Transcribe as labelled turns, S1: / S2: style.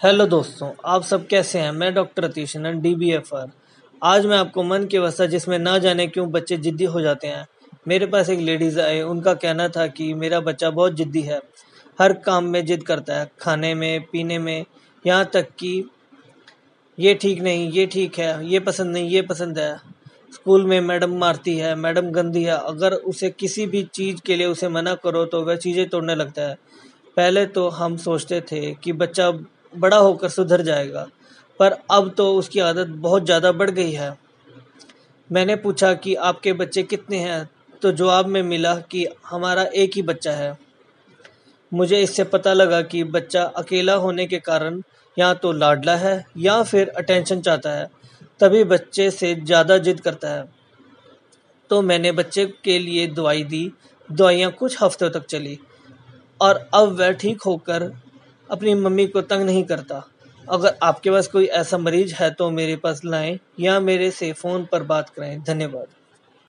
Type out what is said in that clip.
S1: Hello दोस्तों, आप सब कैसे हैं? मैं डॉक्टर अतीशनन डी बी एफ़ आर आज मैं आपको मन की अवस्था जिसमें ना जाने क्यों बच्चे जिद्दी हो जाते हैं। मेरे पास एक लेडीज़ आए उनका कहना था कि मेरा बच्चा बहुत जिद्दी है। हर काम में जिद करता है, खाने में, पीने में। यहाँ तक कि ये ठीक नहीं, ये ठीक है, ये पसंद नहीं, ये पसंद है। स्कूल में मैडम मारती है, मैडम गंदी है। अगर उसे किसी भी चीज़ के लिए उसे मना करो तो वह चीज़ें तोड़ने लगता है। पहले तो हम सोचते थे कि बच्चा बड़ा होकर सुधर जाएगा। पर अब तो उसकी आदत बहुत ज़्यादा बढ़ गई है। मैंने पूछा कि आपके बच्चे कितने हैं? तो जवाब में मिला कि हमारा एक ही बच्चा है। मुझे इससे पता लगा कि बच्चा अकेला होने के कारण या तो लाडला है या फिर अटेंशन चाहता है। तभी बच्चे से ज़्यादा जिद करता है। तो मैंने बच्चे के लिए दवाई दी। दवाइयाँ कुछ हफ्तों तक चली और अब वह ठीक होकर अपनी मम्मी को तंग नहीं करता। अगर आपके पास कोई ऐसा मरीज़ है तो मेरे पास लाएँ या मेरे से फ़ोन पर बात करें। धन्यवाद।